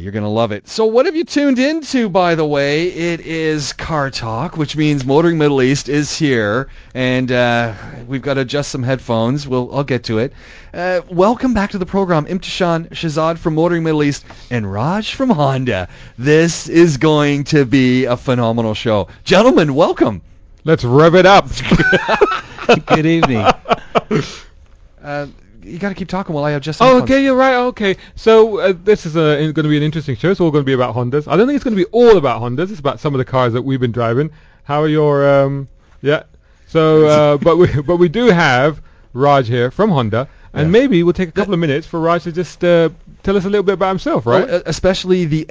You're going to love it. So, what have you tuned into, by the way? It is Car Talk, which means Motoring Middle East is here, and uh, we've got to adjust some headphones. We'll, I'll get to it. Uh, welcome back to the program, Imtishan Shazad from Motoring Middle East and Raj from Honda. This is going to be a phenomenal show. Gentlemen, welcome. Let's rev it up. Good evening. Uh, you got to keep talking while I adjust. oh, headphones. okay, you're right. Okay, so uh, this is uh, going to be an interesting show. It's all going to be about Hondas. I don't think it's going to be all about Hondas. It's about some of the cars that we've been driving. How are your um? Yeah. So, uh, but we but we do have Raj here from Honda, and Yeah. maybe we'll take a couple of minutes for Raj to just uh, tell us a little bit about himself, right? Well, especially the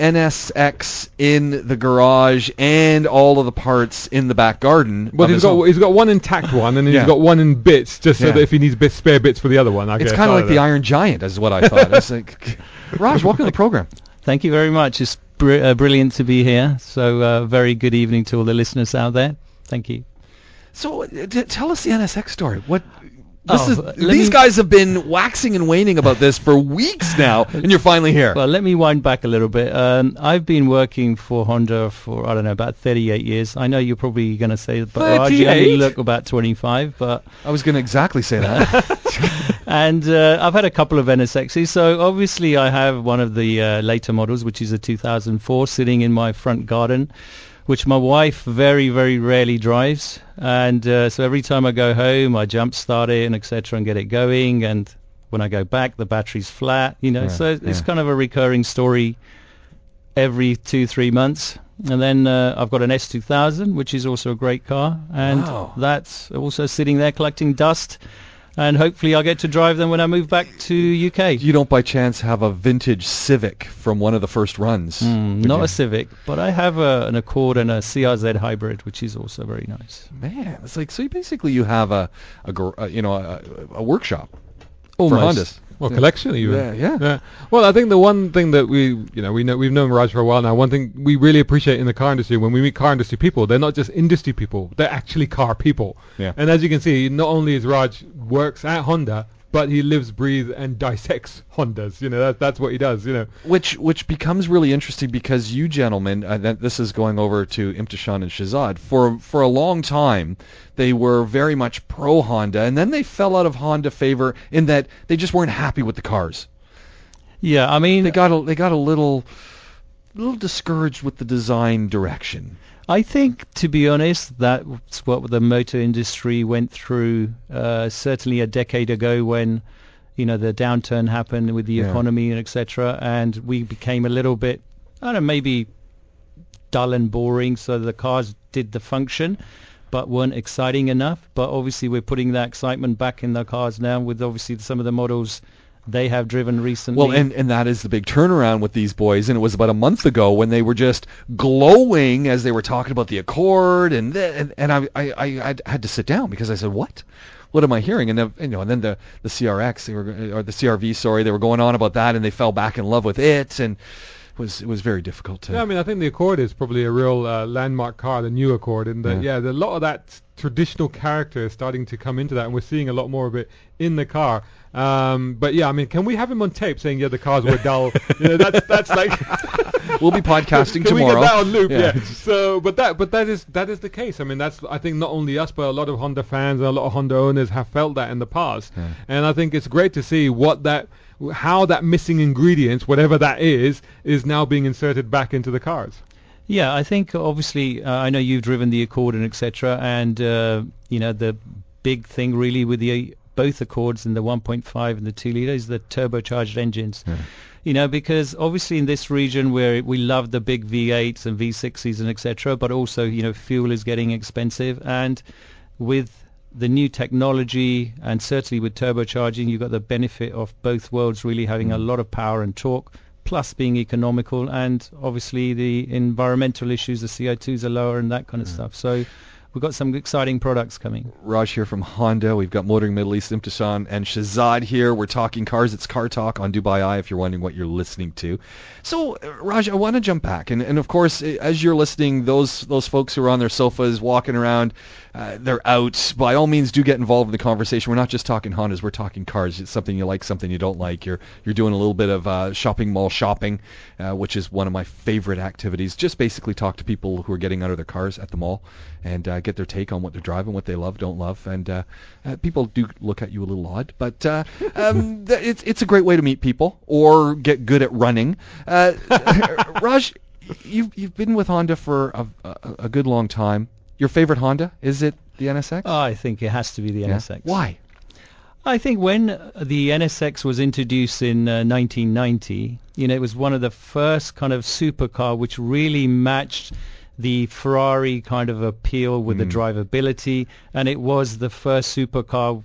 NSX in the garage and all of the parts in the back garden. But of he's his got home. he's got one intact one, and then Yeah. he's got one in bits, just so Yeah. that if he needs bits, spare bits for the other one. I It's kind of like the. Iron Giant, is what I thought. It's like, Raj, welcome to the program. Thank you very much. It's br- uh, brilliant to be here. So, uh, very good evening to all the listeners out there. Thank you. So, uh, t- tell us the NSX story. What? This Oh, is, these me- guys have been waxing and waning about this for weeks now, and you're finally here. Well, let me wind back a little bit. Um, I've been working for Honda for I don't know about 38 years. I know you're probably going to say, but Raj, you only look about 25. But I was going to exactly say that. and uh, I've had a couple of NSXs. So obviously I have one of the uh, later models, which is a 2004, sitting in my front garden, which my wife very, very rarely drives. And uh, so every time I go home, I jump start it and etc. and get it going. And when I go back, the battery's flat. You know, so it's yeah. kind of a recurring story every two, three months. And then uh, I've got an S2000, which is also a great car, and Wow. that's also sitting there collecting dust. And hopefully I'll get to drive them when I move back to UK. you don't by chance have a vintage Civic from one of the first runs? Mm, not you? a Civic, but I have a, an Accord and a CRZ hybrid, which is also very nice. Man, it's like so. You basically, you have a, a, uh, you know, a, a workshop Almost. for Hondas. Well, Yeah. collection even. Yeah, yeah. Well, I think the one thing that we, you know, we know we've known Raj for a while now. One thing we really appreciate in the car industry when we meet car industry people, they're not just industry people; they're actually car people. Yeah. And as you can see, not only is Raj works at Honda, but he lives, breathes, and dissects Hondas. You know, that, that's what he does. You know. which which becomes really interesting because you gentlemen, uh, this is going over to Imtishan and Shazad. For for a long time, they were very much pro Honda, and then they fell out of Honda favor in that they just weren't happy with the cars. Yeah, I mean, They got a they got a little little discouraged with the design direction. I think, to be honest, that's what the motor industry went through. Uh, certainly a decade ago, when you know the downturn happened with the Yeah. economy and etc., and we became a little bit, I don't know, maybe dull and boring. So the cars did the function, but weren't exciting enough. But obviously, we're putting that excitement back in the cars now with obviously some of the models they have driven recently. Well, and, and that is the big turnaround with these boys. And it was about a month ago when they were just glowing as they were talking about the Accord, and and, and I, I, I, I had to sit down because I said, what? What am I hearing? And then, you know, and then the, the CRX, they were, or the CRV, sorry, they were going on about that, and they fell back in love with it, and was it was very difficult to. Yeah, I mean, I think the Accord is probably a real uh, landmark car, the new Accord, and that Yeah. yeah, the, a lot of that traditional character is starting to come into that, and we're seeing a lot more of it in the car. Um, but yeah, I mean, can we have him on tape saying, yeah, the cars were dull? you know, that's that's like. we'll be podcasting Can tomorrow. we get that on loop? Yeah. Yeah. So, but that, but that is that is the case. I mean, that's I think not only us, but a lot of Honda fans and a lot of Honda owners have felt that in the past. Yeah. And I think it's great to see what that, how that missing ingredient, whatever that is, is now being inserted back into the cars. Yeah, I think obviously uh, I know you've driven the Accord and etc. And uh, you know the big thing really with the both Accords and the 1.5 and the 2 liter is the turbocharged engines. You know, because obviously in this region where we love the big V8s and V6s and etc. But also you know fuel is getting expensive, and with the new technology and certainly with turbocharging, you've got the benefit of both worlds really having a mm. lot of power and torque. plus being economical, and obviously the environmental issues, the CO2s are lower and that kind of mm. stuff. So we've got some exciting products coming. Raj here from Honda. We've got Motoring Middle East, Imtishan, and Shazad here. We're talking cars. It's Car Talk on Dubai Eye if you're wondering what you're listening to. So, uh, Raj, I want to jump back. And, and of course, uh, as you're listening, those those folks who are on their sofas walking around, uh, they're out. By all means, do get involved in the conversation. We're not just talking Hondas. We're talking cars. It's something you like, something you don't like. You're you're doing a little bit of uh, shopping mall shopping, uh, which is one of my favorite activities. Just basically talk to people who are getting out of their cars at the mall and uh, get their take on what they're driving, what they love, don't love, and uh, uh, people do look at you a little odd, but uh, um, th- it's it's a great way to meet people or get good at running. Uh, Raj, you've you've been with Honda for a, a, a good long time. Your favorite Honda is it the NSX? I think it has to be the Yeah? NSX. Why? I think when uh, the NSX was introduced in uh, 1990, you know, it was one of the first kind of supercar which really matched the Ferrari kind of appeal with the drivability, and it was the first supercar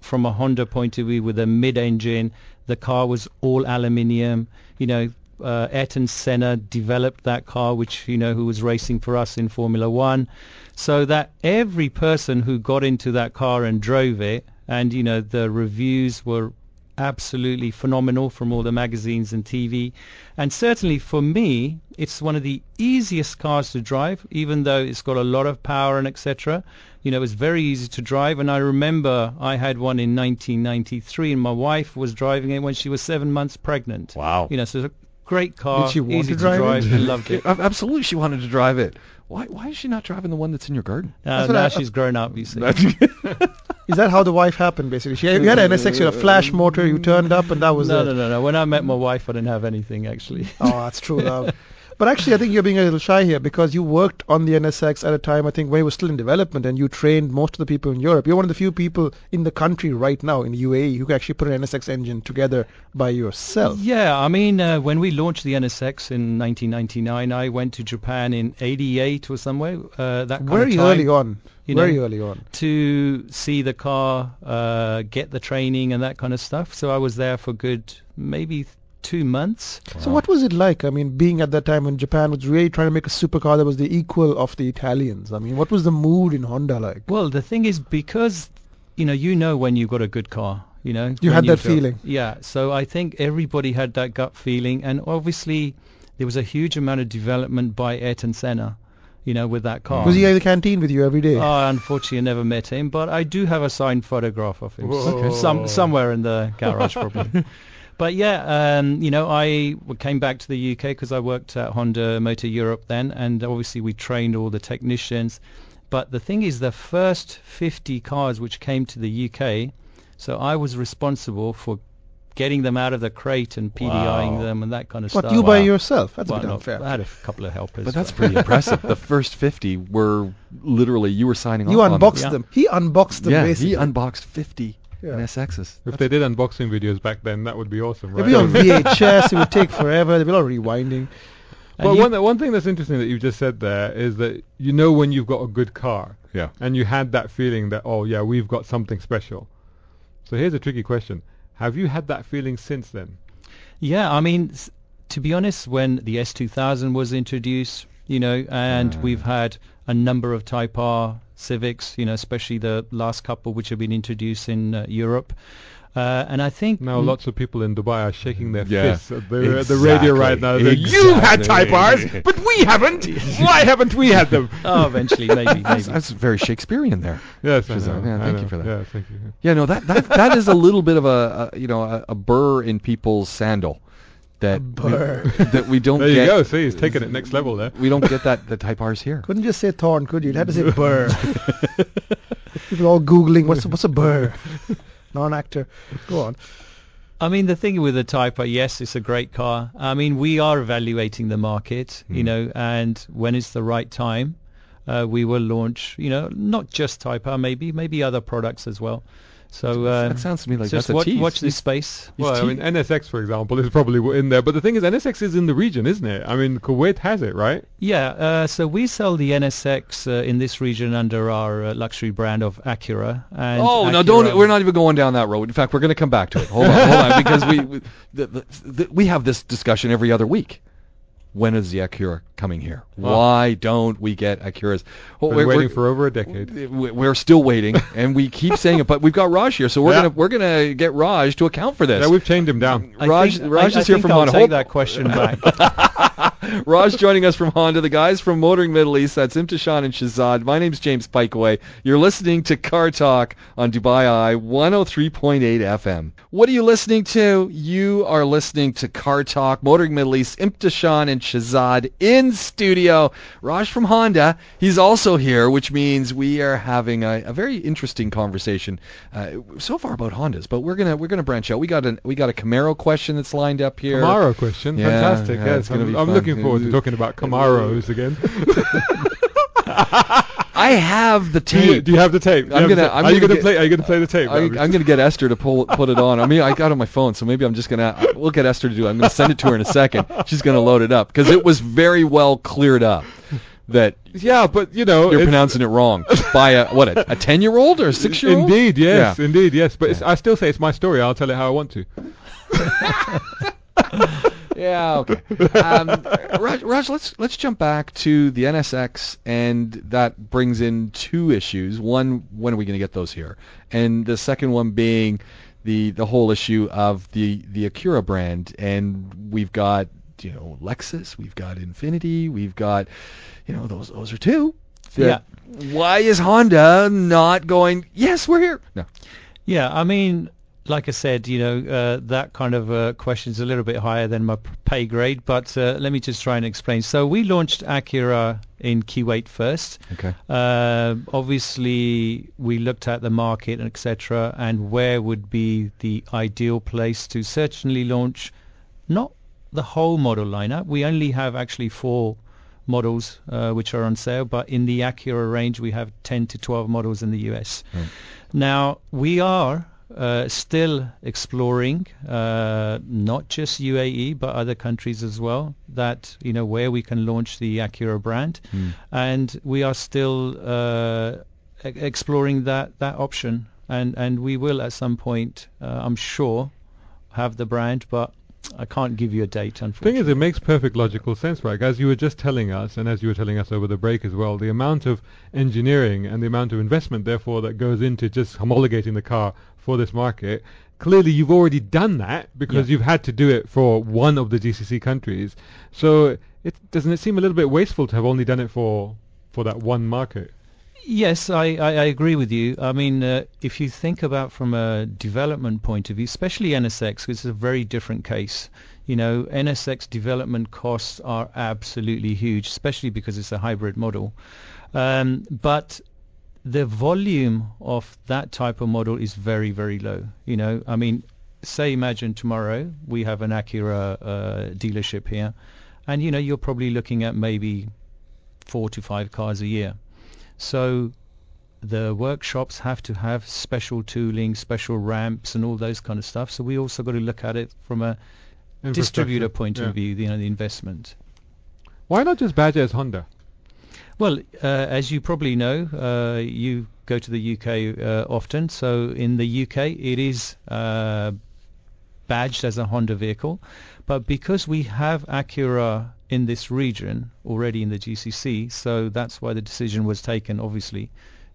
from a Honda point of view with a mid-engine. The car was all aluminium. You know, uh, Ayrton Senna developed that car, which you know who was racing for us in Formula One, so that every person who got into that car and drove it, and you know the reviews were absolutely phenomenal from all the magazines and TV. And certainly for me, it's one of the easiest cars to drive, even though it's got a lot of power and etc. You know, it's very easy to drive. And I remember I had one in 1993, and my wife was driving it when she was seven months pregnant. Wow. You know, so it's a great car, Did she want easy to drive it? I loved it. Absolutely, she wanted to drive it. Why why is she not driving the one that's in your garden? Uh, now I- she's grown up, you see. Is that how the wife happened, basically? She you had an NSX, you had a flash motor, you turned up, and that was no, it. no, no, no. When I met my wife, I didn't have anything actually. Oh, that's true love. But actually, I think you're being a little shy here because you worked on the NSX at a time, I think, when it was still in development and you trained most of the people in Europe. You're one of the few people in the country right now, in the UAE, who can actually put an NSX engine together by yourself. Yeah, I mean, uh, when we launched the NSX in 1999, I went to Japan in '88 or somewhere. Uh, that kind Very of time, early on. you Very know. early on. to see the car, uh, get the training and that kind of stuff. So I was there for good maybe two months. So what was it like? I mean, being at that time when Japan was really trying to make a supercar that was the equal of the Italians. I mean, what was the mood in Honda like? Well, the thing is because you know you know when you've got a good car. You know You had that feel- feeling. Yeah. So I think everybody had that gut feeling, and obviously there was a huge amount of development by Ayrton Senna. You know, with that car. Was he at the canteen with you every day? Oh, unfortunately, I never met him, but I do have a signed photograph of him Whoa. some somewhere in the garage probably. but yeah, um, you know, I came back to the UK because I worked at Honda Motor Europe then, and obviously we trained all the technicians. But the thing is, the first 50 cars which came to the UK, so I was responsible for getting them out of the crate and PDIing Wow. them and that kind of stuff. what, stuff. you by yourself? That's Well, a bit unfair. I had a couple of helpers. But that's pretty impressive. The first 50 were literally you were signing You off on unboxed Yeah. them. He unboxed them Yeah, basically. he unboxed 50 Yeah. NSXs. If they did unboxing videos back then, that would be awesome, right? It'd right? be on VHS. it would take forever. There'd be a lot of rewinding. And Well, one one thing that's interesting that you just said there is that you know when you've got a good car, Yeah. and you had that feeling that oh yeah, we've got something special. So here's a tricky question: Have you had that feeling since then? Yeah, I mean, s- to be honest, when the S2000 was introduced, you know, and Ah. we've had a number of Type R Civics, you know, especially the last couple which have been introduced in uh, Europe. Uh, and I think Now lots of people in Dubai are shaking their Yeah, fists at the, at the radio right now. exactly, They're, You've had. Type Rs, but we haven't. Why haven't we had them? oh, eventually, maybe, That's, maybe. that's very Shakespearean there. Yes, I know, Yeah, I thank know. you for that. Yeah, thank you. Yeah, no, that that, that is a little bit of a, a you know a, a burr in people's sandal that A burr. we, that we don't There you get. go. See, he's taking it next level there. We don't get that the Type R's here. Couldn't just say thorn, could you? You had to say burr. People all googling what's what's a burr. Non-actor. Go on. I mean, the thing with the Type R, yes, it's a great car. I mean, we are evaluating the market, you Hmm. know, and when it's the right time, uh, we will launch, you know, not just Type R, maybe, maybe other products as well. So um, that sounds to me like just that's a watch, tease. watch this space. Well, I mean, NSX, for example, is probably in there. But the thing is, NSX is in the region, isn't it? I mean, Kuwait has it, right? Yeah, uh, so we sell the NSX uh, in this region under our uh, luxury brand of Acura. And Oh no! Don't. We're not even going down that road. In fact, we're going to come back to it. Hold on, hold on, because we we, the, the, the, we have this discussion every other week. When is the Acura coming here? Why don't we get Acuras? Well, Been waiting for over a decade. we- We're still waiting, and we keep saying it, but we've got Raj here, so we're Yeah. gonna we're gonna get Raj to account for this. Yeah, we've chained him down. I Raj, think, Raj I, is I here think from I'll Honda. take Hold- that question back. Raj joining us from Honda, the guys from Motoring Middle East. That's Imtishan and Shazad. My name's James Piecowye. You're listening to Car Talk on Dubai Eye 103.8 FM. What are you listening to? You are listening to Car Talk, Motoring Middle East, Imtishan and Shazad in studio. Raj from Honda, he's also here, which means we are having a, a very interesting conversation uh, so far about Hondas. But we're gonna we're gonna branch out. We got an we got a Camaro question that's lined up here. Camaro question, Yeah, fantastic. yeah, yes, it's gonna I'm, be I'm fun. Looking forward to talking about Camaros again. I have the do, you, tape. do you have the tape? Do I'm gonna- tape? I'm are you gonna gonna get- play? Are you gonna play the tape? I, That would be- I'm going to get Esther to pull put it on. I mean, I got it on my phone, so maybe I'm just going to. We'll get Esther to do it. I'm going to send it to her in a second. She's going to load it up because it was very well cleared up that yeah, but you know, you're pronouncing it wrong by a what a, ten year old or a six year old. Indeed, yes, Yeah. indeed, yes. But it's, I still say it's my story. I'll tell it how I want to. Yeah, okay. Um, Raj, Raj, let's let's jump back to the NSX, and that brings in two issues. One, when are we going to get those here? And the second one being the the whole issue of the the Acura brand, and we've got you know Lexus, we've got Infiniti, we've got you know those those are two. Yeah. Why is Honda not going? Yes, we're here. No. Yeah, I mean, like I said, you know, uh, that kind of uh, question is a little bit higher than my pay grade, but uh, let me just try and explain. So we launched Acura in Kuwait first. Okay. Uh, obviously, we looked at the market and etc. and where would be the ideal place to certainly launch not the whole model lineup. We only have actually four models uh, which are on sale, but in the Acura range we have 10 to 12 models in the US. Right. Now we are uh, still exploring uh, not just UAE but other countries as well that you know where we can launch the Acura brand Hmm. and we are still uh, e- exploring that that option and and we will at some point uh, I'm sure have the brand but I can't give you a date The thing is, it makes perfect logical sense, right? As you were just telling us, and as you were telling us over the break as well, the amount of engineering and the amount of investment, therefore, that goes into just homologating the car for this market. Clearly, you've already done that because Yeah. you've had to do it for one of the GCC countries. So, it doesn't it seem a little bit wasteful to have only done it for for that one market? Yes, I, I, I agree with you. I mean, uh, if you think about from a development point of view, especially NSX, which is a very different case. You know, NSX development costs are absolutely huge, especially because it's a hybrid model. Um, but the volume of that type of model is very, very low. You know, I mean, say imagine tomorrow we have an Acura uh, dealership here, and you know you're probably looking at maybe four to five cars a year. So the workshops have to have special tooling, special ramps, and all those kind of stuff. So we also got to look at it from a distributor point Yeah. of view, you know, the investment. Why not just badge as Honda? Well, uh, as you probably know, uh, you go to the UK uh, often. So in the UK, it is uh, badged as a Honda vehicle, but because we have Acura in this region already in the GCC, so that's why the decision was taken, obviously,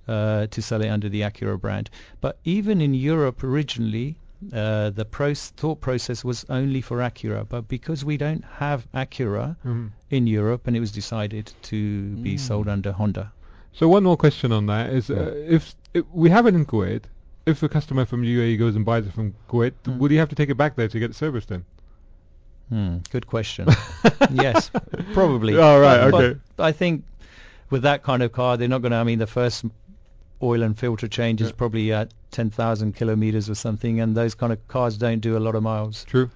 uh, to sell it under the Acura brand. But even in Europe originally, uh, the pro- thought process was only for Acura, but because we don't have Acura Mhm. in Europe, and it was decided to be sold under Honda. So one more question on that is, uh, if, if we have it in Kuwait, if a customer from UAE goes and buys it from Kuwait, Mm. would he have to take it back there to get it serviced then? Hmm, good question. yes, probably. Oh, right, But- okay. But I think with that kind of car, they're not going to. I mean, the first oil and filter change is Yeah. probably at 10,000 kilometers or something, and those kind of cars don't do a lot of miles. True.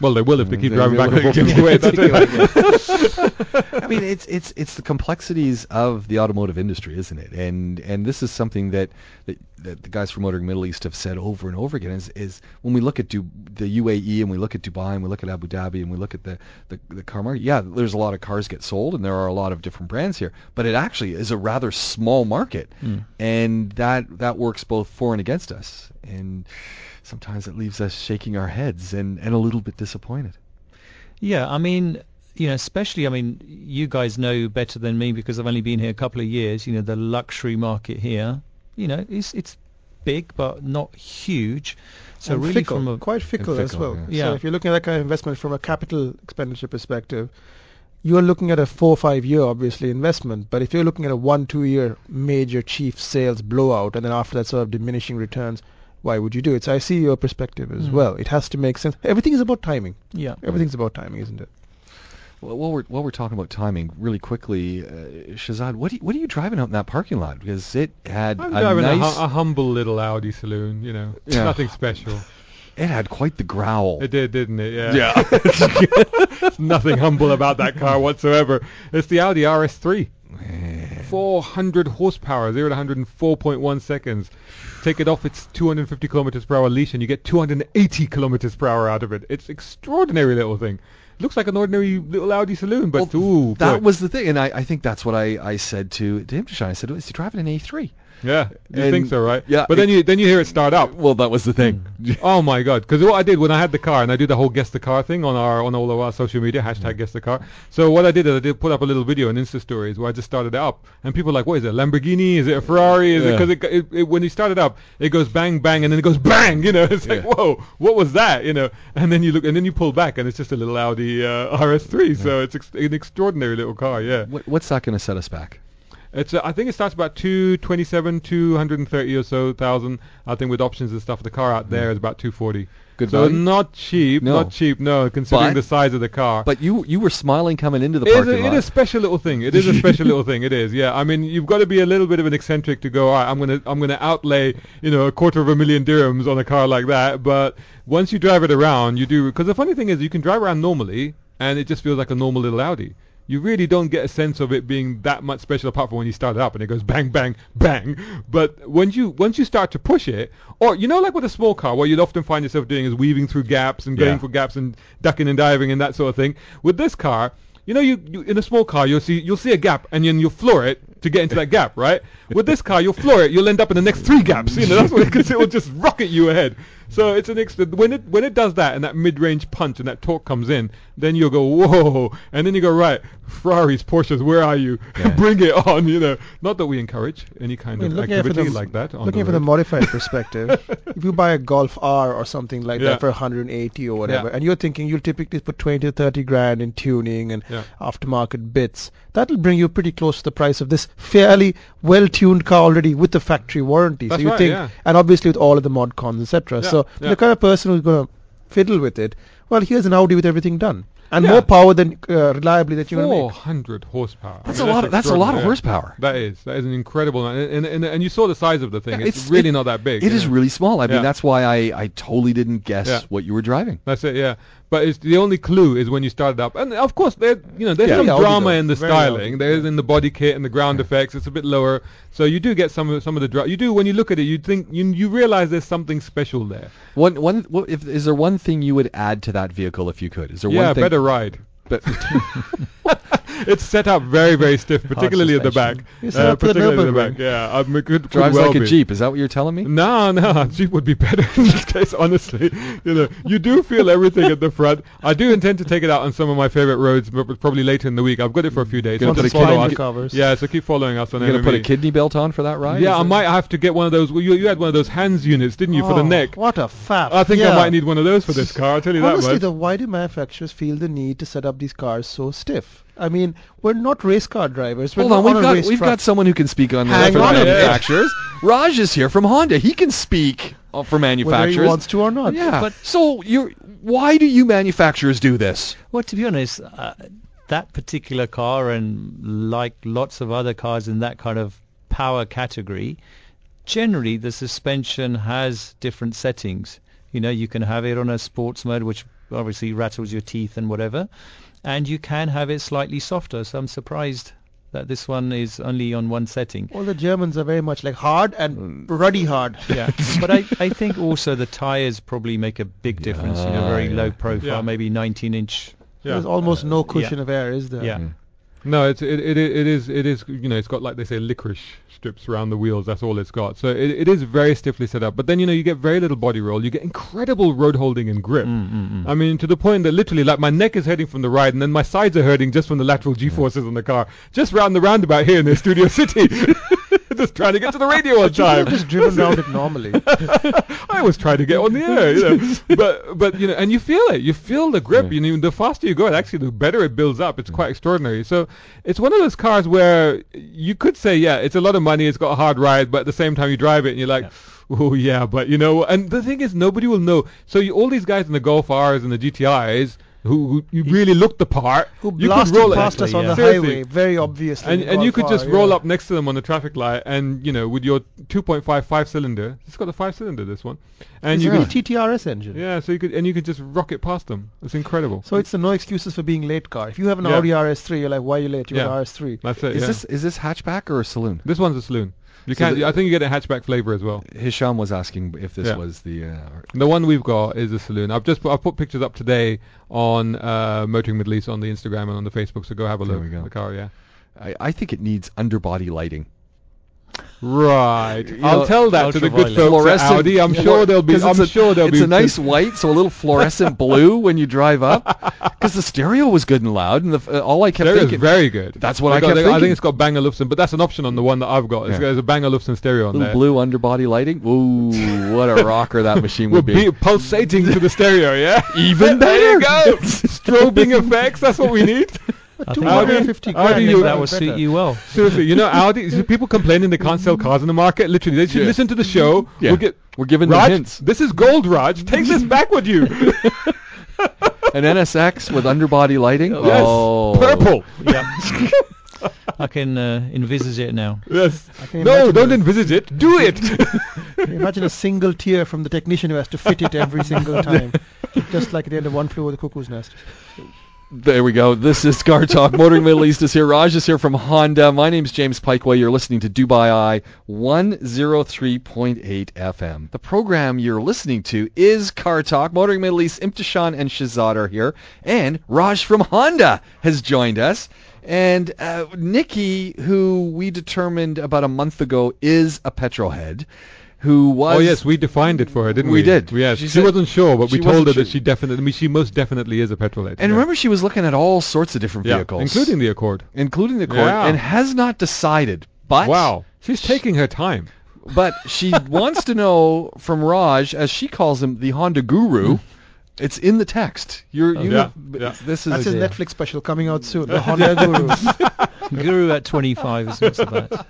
Well, they will if they keep They driving back and will. forth from Kuwait. That's it. I mean, it's it's it's the complexities of the automotive industry, isn't it? And and this is something that that, that the guys from Motoring Middle East have said over and over again. Is is when we look at du- the UAE and we look at Dubai and we look at Abu Dhabi and we look at the, the the car market. Yeah, there's a lot of cars get sold and there are a lot of different brands here, but it actually is a rather small market, mm. and that that works both for and against us. And sometimes it leaves us shaking our heads and and a little bit disappointed. Yeah, I mean, you know, especially, I mean, you guys know better than me because I've only been here a couple of years. You know, the luxury market here, you know, it's it's big but not huge. So And really, fickle, from a quite fickle, as well. yeah. Yeah. So if you're looking at that kind of investment from a capital expenditure perspective, you're looking at a four or five year obviously investment. But if you're looking at a one two year major chief sales blowout and then after that sort of diminishing returns, why would you do it? So I see your perspective as Mm. well. It has to make sense. Everything is about timing. yeah. Everything's about timing, isn't it? Well, while we're while we're talking about timing, really quickly, uh, Shazad, what do you, what are you driving out in that parking lot? Because it had I'm a driving a, nice, hu- a humble little Audi saloon. You know, Yeah. nothing special. it had quite the growl. It did, didn't it? Yeah. yeah. Nothing humble about that car whatsoever. It's the Audi RS3. 400 horsepower, 0 to 104.1 seconds. Take it off its 250 kilometers per hour leash and you get 280 kilometers per hour out of it. It's extraordinary little thing. Looks like an ordinary little Audi saloon, but Well, ooh, that boy. was the thing, and I, I think that's what I, I said to to him. I said, "Is he driving an A3?" Yeah. You and- think so, right? yeah, But then you then you hear it start up. Well, that was the thing. Oh my god! Because what I did when I had the car, and I do the whole guess the car thing on our on all of our social media hashtag guess the car. So what I did is I did put up a little video on Insta stories where I just started it up, and people are like, "What is it? Lamborghini? Is it a Ferrari? Is it because it, it, it when you start it up, it goes bang bang, and then it goes bang. You know, it's like Yeah. whoa, what was that? You know, and then you look and then you pull back, and it's just a little Audi uh, RS3. So it's ex- an extraordinary little car. Yeah. what, what's that going to set us back? It's uh, I think it starts about 227, 230 or so thousand. I think with options and stuff, the car out there is about 240. Good so value? not cheap, No. not cheap, no, considering But- the size of the car. But you you were smiling coming into the it is, parking a, lot. it is a special little thing. It is a special little thing. It is, yeah. I mean, you've got to be a little bit of an eccentric to go. All right, I'm gonna I'm gonna outlay you know a quarter of a million dirhams on a car like that. But once you drive it around, you do because the funny thing is you can drive around normally and it just feels like a normal little Audi. You really don't get a sense of it being that much special apart from when you start it up and it goes bang bang bang. But when you once you start to push it, or you know like with a small car, what you'd often find yourself doing is weaving through gaps and going Yeah. for gaps and ducking and diving and that sort of thing. With this car, you know, you, you in a small car, you'll see you'll see a gap, and then you'll floor it to get into that gap, right? With this car, you'll floor it, you'll end up in the next three gaps. You know, that's what because it will just rocket you ahead. So it's an ex- when it when it does that and that mid-range punch and that torque comes in, then you'll go whoa, and then you go right, Ferraris, Porsches, where are you? Yeah. Bring it on, you know. Not that we encourage any kind I mean, of looking at it from activity the- like that. On Looking the at from the road. modified perspective, if you buy a Golf R or something like Yeah. that for 180 or whatever, Yeah. and you're thinking you'll typically put 20 to 30 grand in tuning and Yeah. aftermarket bits, that'll bring you pretty close to the price of this fairly well-tuned car already with the factory warranty. That's so you right, think, yeah. and obviously with all of the mod cons, etc. Yeah, so yeah. the kind of person who's going to fiddle with it, well, here's an Audi with everything done and Yeah. more power than uh, reliably that you're going to make. 400 horsepower. That's I mean, a lot of- that's a lot of extraordinary. horsepower. That is. That is an incredible. And, and, and, and you saw the size of the thing. Yeah, it's, it's- really it- not that big. It you is know. really small. I mean, that's why I, I totally didn't guess Yeah. what you were driving. That's it, yeah. But it's the only clue is when you start it up, and of course there, you know, there's Yeah. some Very Audi drama in the Very styling. Audi. There's in the body kit and the ground effects. It's a bit lower, so you do get some of some of the. Dra- you do when you look at it, you think you you realize there's something special there. One one. What, if is there one thing you would add to that vehicle if you could? Is there Yeah, one thing? Yeah, better ride. But it's set up very very stiff, particularly at the back. suspension. You set up for the particularly at the back. Yeah, um, it could, could drives well like a be. Jeep. Is that what you're telling me? No, no, a Jeep would be better in this case, honestly. You know, you do feel everything at the front. I do intend to take it out on some of my favorite roads, but probably later in the week. I've got it for a few days. So put just a follow kid- us. covers. Yeah, so keep following us on You're gonna put a kidney belt on for that ride? Yeah, I might have to get one of those. Well, you, you had one of those HANS units, didn't you, for the Oh, neck? What a fab. I think yeah. I might need one of those for this car. I'll tell you Honestly, that much. though, why do manufacturers feel the need to set up these cars so stiff? I mean, we're not race car drivers. We're Hold on, we've a got race we've truck. got someone who can speak on Hang for on a manufacturers. Raj is here from Honda. He can speak uh, for whether manufacturers. he wants to or not. Yeah. But- so you why do you manufacturers do this? Well, to be honest, uh, that particular car and like lots of other cars in that kind of power category, generally the suspension has different settings. You know, you can have it on a sports mode, which obviously rattles your teeth and whatever. And you can have it slightly softer. So I'm surprised that this one is only on one setting. All the Germans are very much like hard and ruddy hard. Yeah, but I, I think also the tires probably make a big difference. You know, very Yeah, low profile, Yeah. maybe 19 inch. Yeah. There's almost no yeah. cushion of air, is there? Yeah. Mm. No, it's it, it it is it is you know it's got like they say licorice strips around the wheels. That's all it's got. So it, it is very stiffly set up. But then you know you get very little body roll. You get incredible road holding and grip. Mm, mm, mm. I mean, to the point that literally, like, my neck is hurting from the ride, and then my sides are hurting just from the lateral G-forces on the car, just round the roundabout here in the Studio City, just trying to get to the radio on time. just driven around it normally. I was trying to get on the air, you know. but but you know, and you feel it. You feel the grip. Yeah. You know, the faster you go, it actually, the better it builds up. It's quite extraordinary. So it's one of those cars where you could say, yeah, it's a lot of money. It's got a hard ride, but at the same time, you drive it and you're like. Oh yeah, but you know, and the thing is, nobody will know. So you, all these guys in the Golf R's and the GTIs, who, who you really looked the part, Who you could blasted roll it- past us on the Seriously. highway, very obviously. and, and you Golf could just R, roll up next to them on the traffic light, and you know, with your 2.5 five cylinder, it's got a five cylinder this one, and It's you a could, TTRS engine. yeah, so you could and you could just rock it past them. It's incredible. So it's a no excuses for being late car. If you have an Yeah. Audi RS3, you're like, why are you late? You have Yeah. an RS3. That's it. Is yeah. this is this hatchback or a saloon? this one's a saloon. You So can't. the- I think you get a hatchback flavor as well. Hisham was asking if this Yeah. was the. Uh, The one we've got is a saloon. I've just put, I've put pictures up today on uh, Motoring Middle East on the Instagram and on the Facebook. So go have a There look. we go. The car, yeah. I, I think it needs underbody lighting. Right. You I'll know, tell that to the good folks at Audi. I'm sure they'll be. I'm it's a, sure they'll it's be. a nice white, so a little fluorescent blue when you drive up. Because the stereo was good and loud, and the, uh, all I kept Stereo thinking. very good. That's what They I got- kept they- I think it's got Bang Olufsen, but that's an option on the one that I've got. It's Yeah. got there's a Bang Olufsen stereo on little there. blue underbody lighting. Ooh, what a rocker that machine would be pulsating to the stereo, yeah. Even better. there you go. Strobing effects. That's what we need. I think, Audi- 250 Audi grand. you- that that will better. suit you well. Seriously, you know, Audi. so people complaining they can't sell cars in the market. Literally, they should Yeah. listen to the show. Yeah. We'll get We're giving them hints. This is gold, Raj. Take this back with you. An NSX with underbody lighting. Yes. Oh, Purple. Yeah. I can uh, envisage it now. Yes. No, don't that. envisage it. Do it. Imagine a single tear from the technician who has to fit it every single time. Just like at the end of One Flew Over the Cuckoo's Nest. There we go. This is Car Talk. Motoring Middle East is here. Raj is here from Honda. My name is James Piecowye. You're listening to Dubai Eye 103.8 FM. The program you're listening to is Car Talk. Motoring Middle East, Imtishan and Shazad are here. And Raj from Honda has joined us. And uh, Nikki, who we determined about a month ago is a petrol head, who was... Oh yes, we defined it for her, didn't we? We did. Yes. She She, said- wasn't sure, but we told her that she definitely. I mean, she most definitely is a petrol head. And yeah. remember, she was looking at all sorts of different yeah, vehicles. including the Accord. including the Accord, Yeah. and has not decided. But Wow, she's taking her time. but she wants to know from Raj, as she calls him, the Honda Guru. It's in the text. You're, you Hmm. yeah, know, yeah. this is That's his dear. Netflix special coming out soon. The Honda Guru. Guru at 25 is not so bad.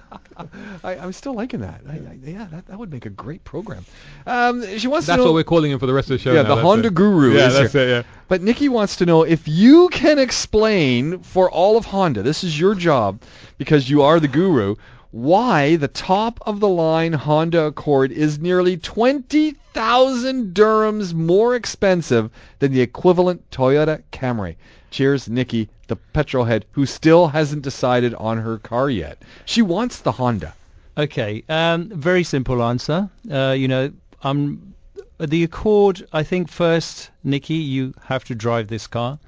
I, I'm still liking that. I, I, yeah, that, that would make a great program. Um, she wants That's to know. what we're calling him for the rest of the show. Yeah, now, the Honda it. Guru Yeah, is that's here. it. Yeah. But Nikki wants to know if you can explain for all of Honda, this is your job because you are the guru, why the top of the line Honda Accord is nearly 20,000 dirhams more expensive than the equivalent Toyota Camry. Cheers, Nikki, the petrol head who still hasn't decided on her car yet. She wants the Honda. Okay, um, very simple answer. Uh, you know, um, the Accord. I think first, Nikki, you have to drive this car,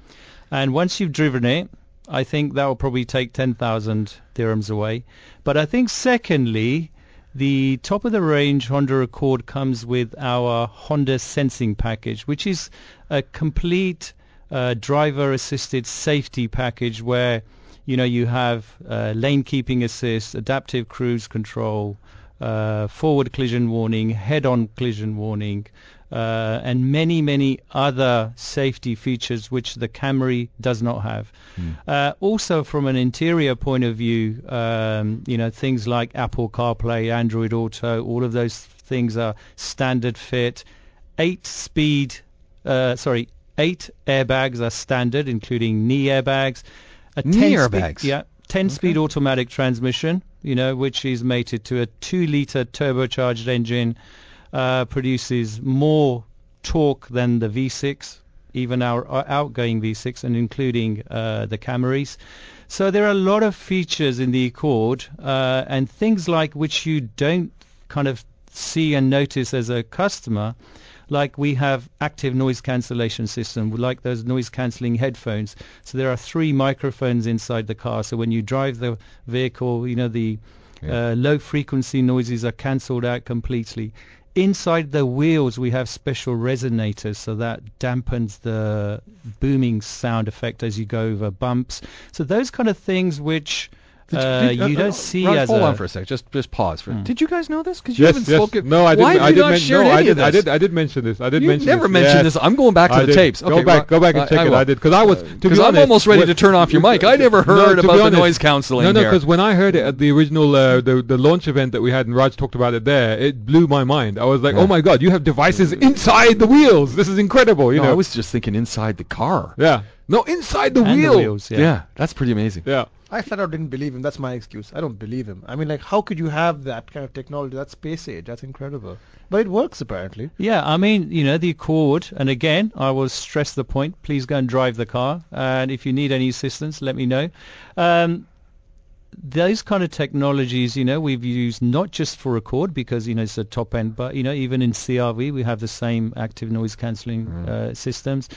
and once you've driven it, I think that will probably take ten thousand dirhams away. But I think secondly, the top of the range Honda Accord comes with our Honda Sensing package, which is a complete uh, driver-assisted safety package where you know you have uh, lane keeping assist, adaptive cruise control, uh, forward collision warning, head-on collision warning, uh, and many many other safety features which the Camry does not have. Uh, also, from an interior point of view, um, you know things like Apple CarPlay, Android Auto, all of those things are standard fit. Eight speed, uh, sorry, eight airbags are standard, including knee airbags. A Knee 10 speed- airbags? yeah, 10-speed automatic transmission, you know, which is mated to a two-liter turbocharged engine, uh, produces more torque than the V6 even our, our outgoing V6 and including uh, the Camrys. So there are a lot of features in the Accord uh, and things like which you don't kind of see and notice as a customer like we have active noise cancellation system, like those noise cancelling headphones. So there are three microphones inside the car. So when you drive the vehicle, you know the Yeah. uh, low frequency noises are cancelled out completely. Inside the wheels, we have special resonators, so that dampens the booming sound effect as you go over bumps. So those kind of things which Did uh, did- you uh, don't uh, see Raj, as hold a on for a sec. Just just pause for. Hmm. Did you guys know this? Because you Yes, haven't yes. spoken. No, I didn't. Why have I you did not men- shared no, any I did, of this? I did. I did mention this. I did you mention never this. mentioned Yes. this. I'm going back to I the did. tapes. Go Okay, back, go back and I- check I it. will. I did because I was to be Because I'm almost ready when- to turn off your mic. I never heard to be about the noise cancelling No, no, because when I heard it at the original uh, the the launch event that we had and Raj talked about it there, it blew my mind. I was like, Yeah. oh my god, you have devices inside the wheels. This is incredible. You know. I was just thinking inside the car. yeah. No, inside the wheel. the wheels. Yeah. Yeah. that's pretty amazing. Yeah. I flat out didn't believe him. That's my excuse. I don't believe him. I mean, like, how could you have that kind of technology? That's space age. That's incredible. But it works apparently. Yeah, I mean, you know, the Accord, and again, I will stress the point, please go and drive the car, and if you need any assistance, let me know. Um, those kind of technologies, you know, we've used not just for Accord because, you know, it's a top end, but, you know, even in CRV, we have the same active noise cancelling uh, systems.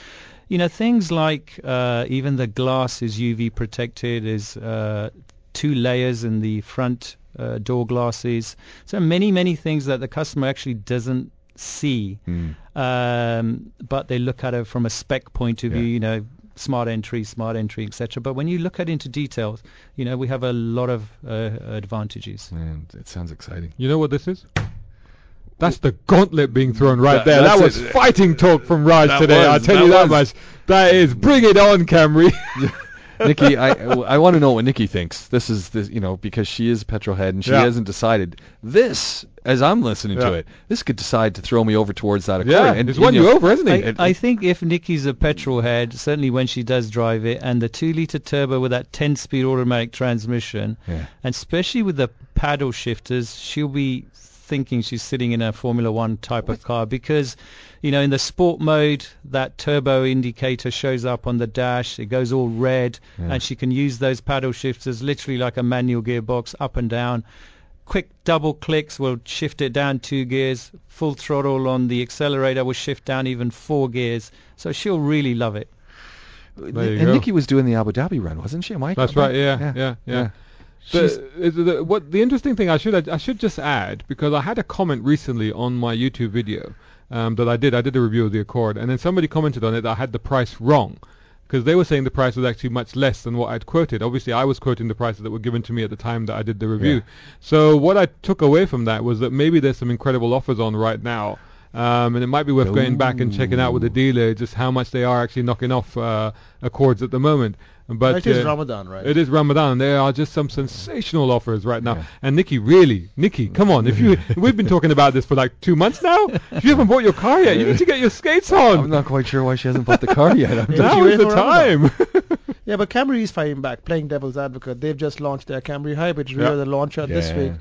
You know, things like uh, even the glass is UV protected, is uh, two layers in the front uh, door glasses. So many, many things that the customer actually doesn't see, Hmm. um, but they look at it from a spec point of Yeah. view. You know, smart entry, smart entry, etc. But when you look at into details, you know, we have a lot of uh, advantages. Man, it sounds exciting. You know what this is? That's the gauntlet being thrown right That- there. That was it. fighting talk from Raj That today. I'll tell that you that was. much. That is, bring it on, Camry. Nikki, I I want to know what Nikki thinks. This is this, you know, because she is a petrol head and she Yeah. hasn't decided. This, as I'm listening to it, this could decide to throw me over towards that Accord. yeah, and, it's won you you know, over, hasn't I, it? I think if Nikki's a petrol head, certainly when she does drive it, and the two-liter turbo with that 10-speed automatic transmission, Yeah. and especially with the paddle shifters, she'll be thinking she's sitting in a Formula One type of car because, you know, in the sport mode, that turbo indicator shows up on the dash. It goes all red, Yeah. and she can use those paddle shifters literally like a manual gearbox up and down. Quick double clicks will shift it down two gears. Full throttle on the accelerator will shift down even four gears. So she'll really love it. Uh, and go. Nikki was doing the Abu Dhabi run, wasn't she? Am I That's right. Yeah, yeah, yeah. She's- The, what the interesting thing I should I should just add because I had a comment recently on my YouTube video um, that I did I did a review of the Accord and then somebody commented on it that I had the price wrong because they were saying the price was actually much less than what I'd quoted. Obviously, I was quoting the prices that were given to me at the time that I did the review. Yeah. So what I took away from that was that maybe there's some incredible offers on right now. Um, and it might be worth going back and checking out with the dealer just how much they are actually knocking off uh, Accords at the moment. But it is uh, Ramadan, right? it is Ramadan. There are just some sensational offers right now. Yeah. And Nikki, really, Nikki, come on. If you, we've been talking about this for like two months now. If you haven't bought your car yet, you need to get your skates on. I'm not quite sure why she hasn't bought the car yet. I'm Yeah. not- now is the waiting for Ramadan? time. Yeah, but Camry is fighting back, playing devil's advocate. They've just launched their Camry Hybrid rear, Yeah. the launcher this Yeah. week.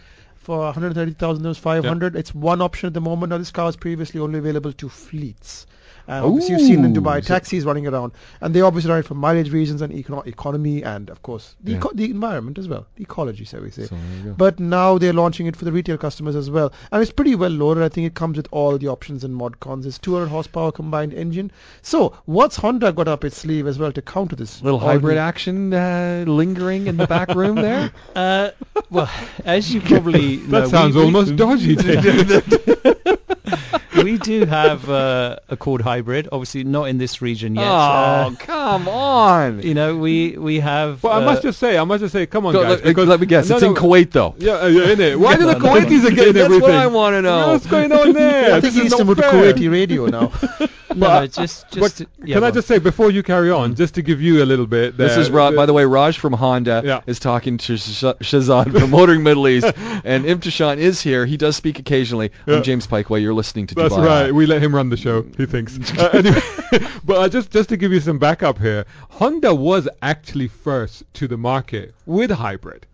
For 130,000, it was 500. It's one option at the moment. Now, this car was previously only available to fleets. Um, obviously, you've seen in Ooh, Dubai so- taxis running around, and they obviously run it for mileage reasons and econo- economy, and of course the, Yeah. eco- the environment as well, the ecology, shall we say. So there you go. But now they're launching it for the retail customers as well, and it's pretty well loaded. I think it comes with all the options and mod cons. It's 200 horsepower combined engine. So what's Honda got up its sleeve as well to counter this? little hybrid action uh, lingering in the back room there. Uh, well, as you probably that sounds we, we- almost dodgy. David. we do have uh, a Accord Hybrid, obviously not in this region yet. oh, Uh, come on. you know, we we have. Well, I uh, must just say, I must just say, come on, guys. let, because let me guess. No, it's no, in Kuwait, though. Yeah, uh, yeah, in it. Why do the No, no, Kuwaitis no. are getting That's everything? what I want to know. What's going on there? I think he is needs to move to. Kuwaiti radio now. no, but- no, just But just. yeah, can I just say before you carry on, just to give you a little bit? This is Ra- the- by the way, Raj from Honda Yeah. is talking to Sh- Shazad from Motoring Middle East, and Imtishan is here. He does speak occasionally. Yeah. I'm James Piecowye. You're listening to That's Dubai. right. We let him run the show. He thinks. uh, anyway, but uh, just just to give you some backup here, Honda was actually first to the market with hybrid.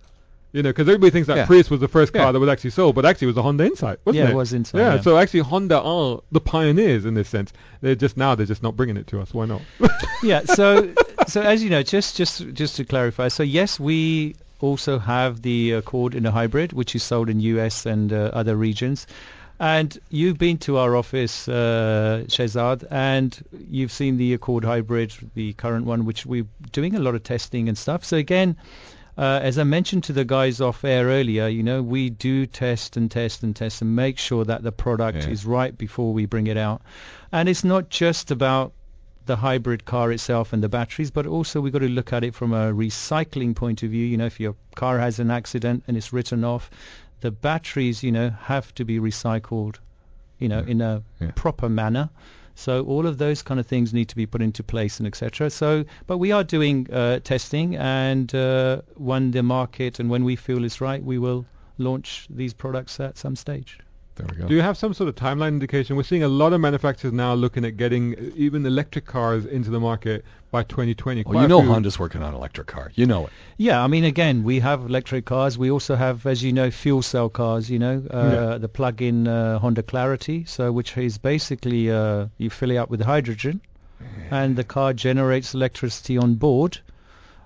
You know, because everybody thinks that Yeah. Prius was the first car Yeah. that was actually sold, but actually it was a Honda Insight, wasn't Yeah, it? it was Insight, Yeah, yeah. so actually Honda are the pioneers in this sense. They're just now they're just not bringing it to us. Why not? yeah. So, so as you know, just just just to clarify, so yes, we also have the Accord in a hybrid, which is sold in US and uh, other regions. And you've been to our office, uh, Shehzad, and you've seen the Accord hybrid, the current one, which we're doing a lot of testing and stuff. So again, uh, as I mentioned to the guys off air earlier, you know, we do test and test and test and make sure that the product Yeah. is right before we bring it out. And it's not just about the hybrid car itself and the batteries, but also we've got to look at it from a recycling point of view. You know, if your car has an accident and it's written off, the batteries, you know, have to be recycled, you know, in a Yeah. proper manner. So all of those kind of things need to be put into place and etc. So, but we are doing uh, testing, and uh, when the market and when we feel it's right, we will launch these products at some stage. There we go. Do you have some sort of timeline indication? We're seeing a lot of manufacturers now looking at getting uh, even electric cars into the market by 2020. well, Quite you know Honda's working on an electric car. You know it. Yeah, I mean, again, we have electric cars. We also have, as you know, fuel cell cars. You know, uh, Yeah. the plug-in uh, Honda Clarity, so which is basically uh, you fill it up with hydrogen, and the car generates electricity on board,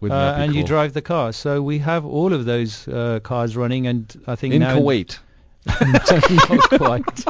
uh, that be and you drive the car. So we have all of those uh, cars running, and I think in now Kuwait. Not quite.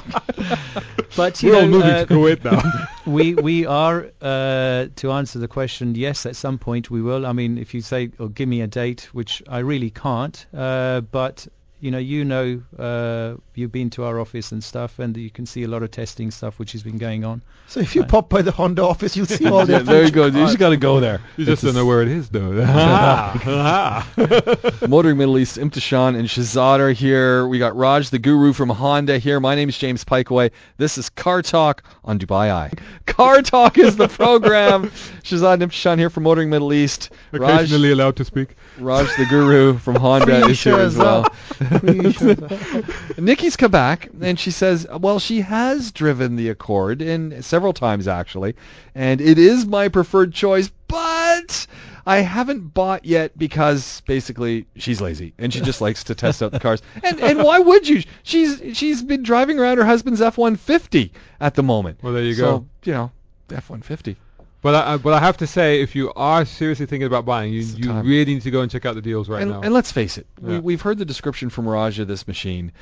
But you We're all know, moving uh, to Kuwait now. we we are uh, to answer the question. Yes, at some point we will. I mean, if you say or give me a date, which I really can't, uh, but you know, you know, uh, you've been to our office and stuff, and you can see a lot of testing stuff which has been going on. So if you Right. pop by the Honda office, you'll see all that. Yeah, their there you future go. You just got to go there. You just It's don't know where it is, though. Ah, ah. Motoring Middle East, Imtishan and Shahzad are here. We got Raj, the guru from Honda here. My name is James Piecowye. This is Car Talk on Dubai Eye. Car Talk is the program. Shahzad and Imtishan here from Motoring Middle East. Raj, Occasionally allowed to speak. Raj, the guru from Honda is here as well. Free Shahzad. Come back and she says, well, she has driven the Accord in several times actually, and it is my preferred choice, but I haven't bought yet because basically she's lazy and she just likes to test out the cars. And and why would you? She's she's been driving around her husband's F150 at the moment. Well, there you so, go. you know, F150. But I, but I have to say, if you are seriously thinking about buying, you, you time. really need to go and check out the deals right and, now. and let's face it, we, Yeah. we've heard the description from Raj of this machine.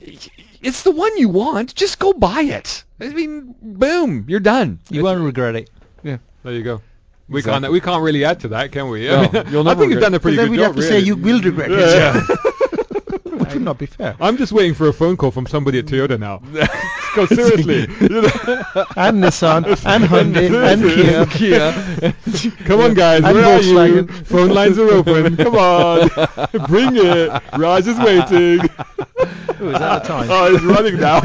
It's the one you want. Just go buy it. I mean, boom, you're done. You won't regret it. Yeah, there you go. We Exactly. can't we can't really add to that, can we? No, I, mean, you'll I think you've done a pretty But then we'd have to say you will regret it. Yeah. Which would not be fair. I'm just waiting for a phone call from somebody at Toyota now. Go seriously. You know? And Nissan, and Hyundai, and Kia. Kia. Come on, guys. And where are you? Phone lines are open. Come on. Bring it. Raj is waiting. Ooh, is that the time? Oh, it's running now.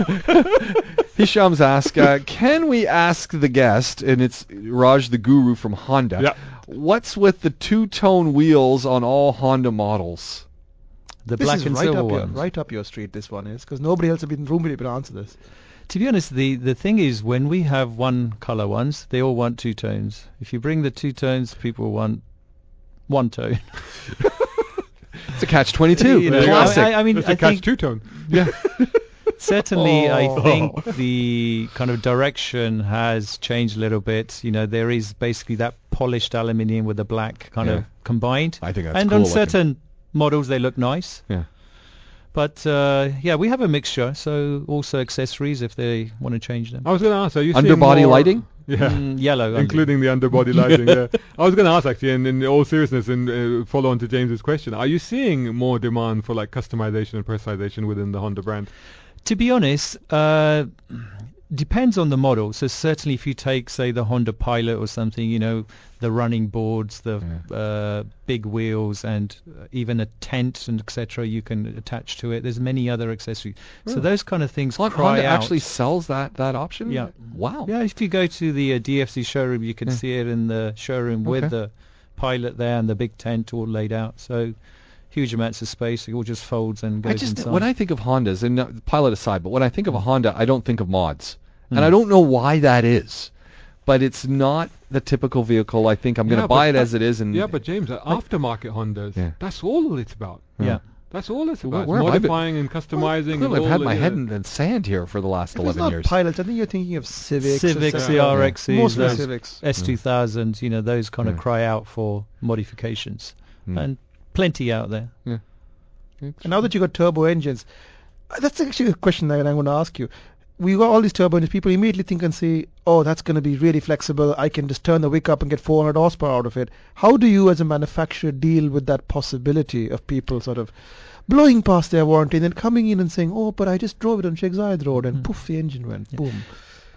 Hisham's asked, uh, can we ask the guest, and it's Raj the Guru from Honda, Yeah. what's with the two-tone wheels on all Honda models? The This black is and right silver up your ones. right up your street. This one is because nobody else has been room to answer this. To be honest, the, the thing is, when we have one color ones, they all want two tones. If you bring the two tones, people want one tone. It's a catch-22. You There you go. Classic. I, I mean, It's I a catch think two tone. yeah. certainly, I Oh. think the kind of direction has changed a little bit. You know, there is basically that polished aluminium with the black kind Yeah. of combined. I think that's and cool on looking. certain models, they look nice. Yeah. But uh, yeah, we have a mixture. So also accessories if they want to change them. I was going to ask, are you seeing Underbody more- lighting? Yeah. Mm, yellow, Including the underbody lighting, yeah. I was going to ask actually, in, in all seriousness, and uh, follow on to James's question, are you seeing more demand for like customization and personalization within the Honda brand? To be honest, uh, depends on the model. So certainly, if you take, say, the Honda Pilot or something, you know, the running boards, the uh, big wheels, and uh, even a tent and etc. You can attach to it. There's many other accessories. So those kind of things cry Honda out. actually sells that, that option? Yeah. Wow. Yeah, if you go to the uh, DFC showroom, you can Yeah. see it in the showroom Okay. with the Pilot there and the big tent all laid out. So huge amounts of space. It all just folds and goes I just inside. when I think of Hondas, and uh, pilot aside, but when I think of a Honda, I don't think of mods, and Mm. I don't know why that is, but it's not the typical vehicle. I think I'm going to Yeah, buy but it as it is, and Yeah, but James, uh, aftermarket Hondas, Yeah. that's all it's about. yeah. That's all it's about. where have I been? modifying and customizing. Clearly, and I've had my head in, in sand here for the last If it's 11 not years. pilots, I think you're thinking of Civics. Civics, etc. the Yeah. RXs, Mostly Civics. S2000s, you know, those kind of Yeah. cry out for modifications. Mm. And plenty out there. Yeah. And now that you've got turbo engines, uh, that's actually a question that I'm going to ask you. We got all these turbo engines. People immediately think and say, "Oh, that's going to be really flexible. I can just turn the wick up and get 400 horsepower out of it." How do you, as a manufacturer, deal with that possibility of people sort of blowing past their warranty and then coming in and saying, "Oh, but I just drove it on Sheikh Zayed Road and Mm. poof, the engine went boom."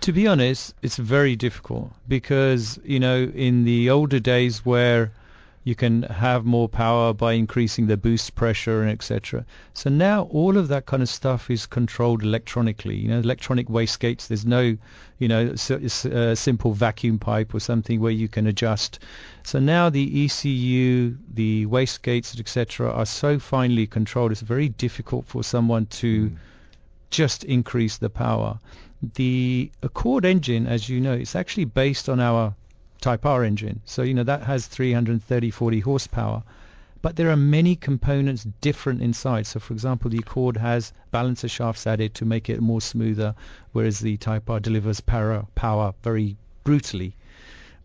To be honest, it's very difficult because, you know, in the older days where you can have more power by increasing the boost pressure and etc. So now all of that kind of stuff is controlled electronically. You know, electronic wastegates. There's no, you know, s- uh, simple vacuum pipe or something where you can adjust. So now the ECU, the wastegates, etc., are so finely controlled. It's very difficult for someone to just increase the power. The Accord engine, as you know, is actually based on our Type R engine. So, you know, that has 330, 40 horsepower. But there are many components different inside. So, for example, the Accord has balancer shafts added to make it more smoother, whereas the Type R delivers power, power very brutally.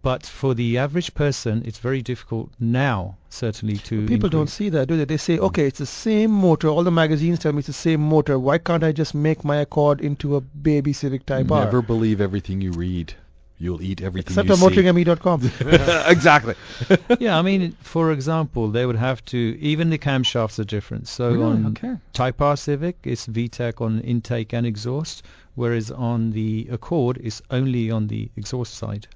But for the average person, it's very difficult now, certainly, to People don't see that, do they? They say, "Okay, it's the same motor. All the magazines tell me it's the same motor. Why can't I just make my Accord into a baby Civic Type R?" Never believe everything you read. You'll eat everything Except you on see. motoringme.com. exactly. yeah, I mean, for example, they would have to, even the camshafts are different. So Really? on Okay. Type R Civic, it's VTEC on intake and exhaust, whereas on the Accord, it's only on the exhaust side.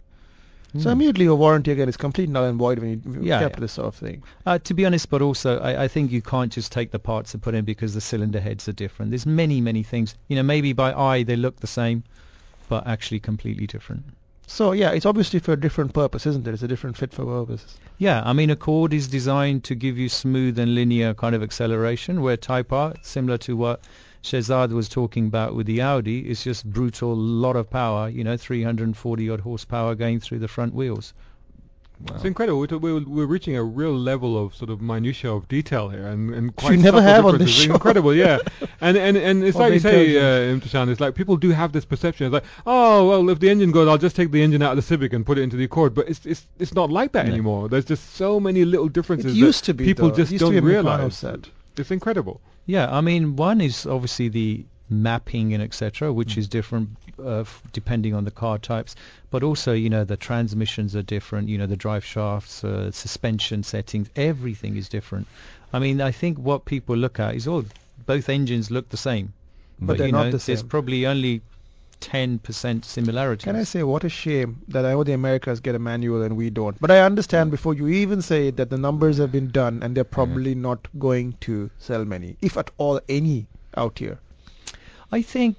So immediately your warranty again is complete null and void when you Hmm. Yeah, kept yeah. this sort of thing. Uh, to be honest, but also I, I think you can't just take the parts and put in because the cylinder heads are different. There's many, many things. You know, maybe by eye they look the same, but actually completely different. So yeah, it's obviously for a different purpose, isn't it? It's a different fit for purpose. Yeah, I mean, a Accord is designed to give you smooth and linear kind of acceleration, where Type R, similar to what Shahzad was talking about with the Audi, is just brutal, lot of power, you know, 340 odd horsepower going through the front wheels. It's incredible. We're, we're, we're reaching a real level of sort of minutia of detail here, and and quite you never have on this. It's show. incredible, yeah. And and and it's like you say, uh, Imtishan, it's like people do have this perception. It's like, oh well, if the engine goes, I'll just take the engine out of the Civic and put it into the Accord. But it's it's it's not like that No. anymore. There's just so many little differences. It used that to be people though. just don't realize. It's incredible. Yeah, I mean, one is obviously the mapping and etc., which is different uh, f- depending on the car types, but also, you know, the transmissions are different, you know, the drive shafts, uh, suspension settings, everything is different. I mean, I think what people look at is, all both engines look the same. But they're you not know, the there's probably only 10% similarity. Can I say what a shame that I know the Americans get a manual and we don't. But I understand before you even say that the numbers have been done and they're probably not going to sell many, if at all any, out here. I think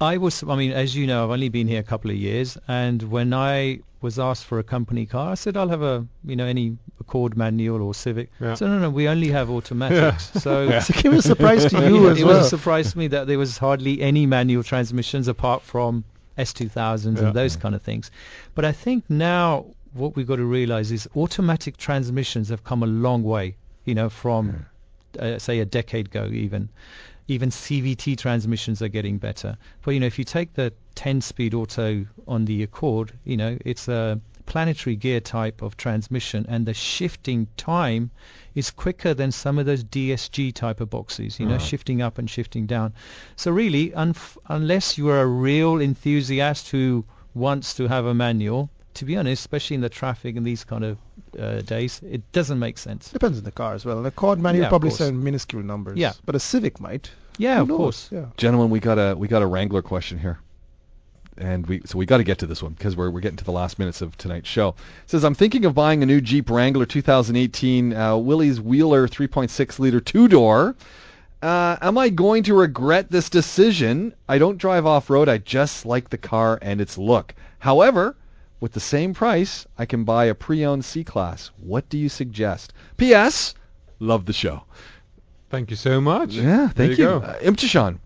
I was, I mean, as you know, I've only been here a couple of years, and when I was asked for a company car, I said I'll have a, you know, any Accord manual or Civic. Yeah. So no, no, we only have automatics. So So it was a surprise to you mean, as it well. was a surprise to me that there was hardly any manual transmissions apart from S2000s Yeah. and those kind of things. But I think now what we've got to realize is automatic transmissions have come a long way, you know, from uh, say a decade ago even. Even CVT transmissions are getting better. But you know, if you take the 10-speed auto on the Accord, you know, it's a planetary gear type of transmission, and the shifting time is quicker than some of those DSG type of boxes. You know, shifting up and shifting down. So really, unf- unless you are a real enthusiast who wants to have a manual, to be honest, especially in the traffic and these kind of uh, days, it doesn't make sense. Depends on the car as well. An Accord manual Yeah, of probably course. sell minuscule numbers. Yeah. But a Civic might. Yeah, Who of knows? course. Yeah. Gentlemen, we got a we got a Wrangler question here, and we so we got to get to this one because we're we're getting to the last minutes of tonight's show. It says I'm thinking of buying a new Jeep Wrangler 2018 uh, Willys Wheeler 3.6 liter two door. Uh, am I going to regret this decision? I don't drive off road. I just like the car and its look. However, with the same price, I can buy a pre-owned C class. What do you suggest? P.S. Love the show. Thank you so much. Yeah, There thank you you. Uh, Imtishan.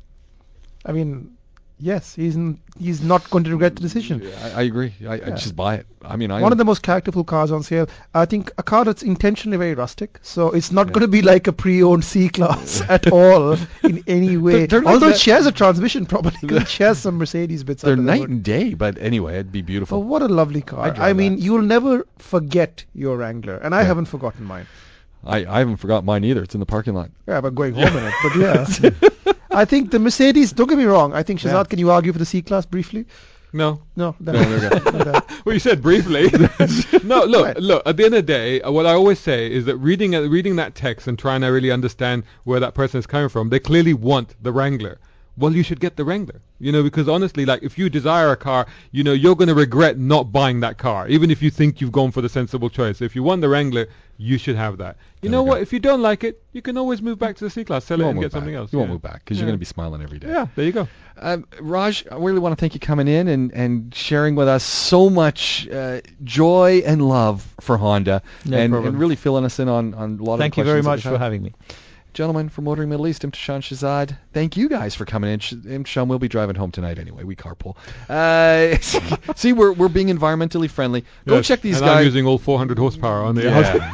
I mean, yes, he's n- he's not going to regret the decision. I, I agree. I, I just buy it. I mean, I One of the most characterful cars on sale. I think a car that's intentionally very rustic, so it's not Yeah. going to be like a pre-owned C-Class at all in any way. they're like Although it shares a transmission, probably it shares some Mercedes bits. they're under the night and day. But anyway, it'd be Oh, beautiful. what a lovely car! I mean, that. you'll never forget your Wrangler, and I Yeah. haven't forgotten mine. I, I haven't forgot mine either. It's in the parking lot. Yeah, but going home in it. But yeah, I think the Mercedes. Don't get me wrong. I think Shahzad, Yeah. can you argue for the C-Class briefly? No. No. then- No, there you well, you said briefly. no, look, Right. look. At the end of the day, uh, what I always say is that reading uh, reading that text and trying to really understand where that person is coming from, they clearly want the Wrangler. Well, you should get the Wrangler. You know, because honestly, like if you desire a car, you know, you're going to regret not buying that car, even if you think you've gone for the sensible choice. If you want the Wrangler, you should have that. You There know you go. what? If you don't like it, you can always move back to the C-Class, sell You it, and get something else. You won't move back because Yeah. you're going to be smiling every day. Yeah, there you go. Um, Raj, I really want to thank you coming in and, and sharing with us so much uh, joy and love for Honda No and, and really filling us in on, on a lot Thank of Thank you very much for having me. Gentlemen from Motoring Middle East, Imtishan Shahzad, thank you guys for coming in. Sh- Imtishan will be driving home tonight anyway. We carpool. Uh, see, we're, we're being environmentally friendly. Go Yes, check these and guys. I'm using all 400 horsepower on the Yeah.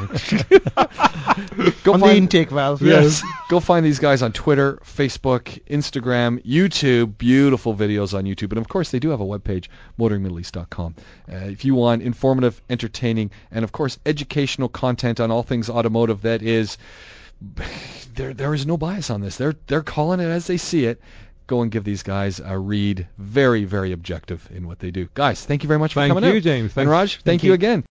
Go on the intake valve. Yes. Go find these guys on Twitter, Facebook, Instagram, YouTube. Beautiful videos on YouTube. And of course, they do have a webpage, motoringmiddleeast.com. Uh, if you want informative, entertaining, and of course, educational content on all things automotive that is, there, there is no bias on this. They're, they're calling it as they see it. Go and give these guys a read. Very, very objective in what they do. Guys, thank you very much for coming. Thank coming you, out. James. And. Raj, thank, Thank you you. again.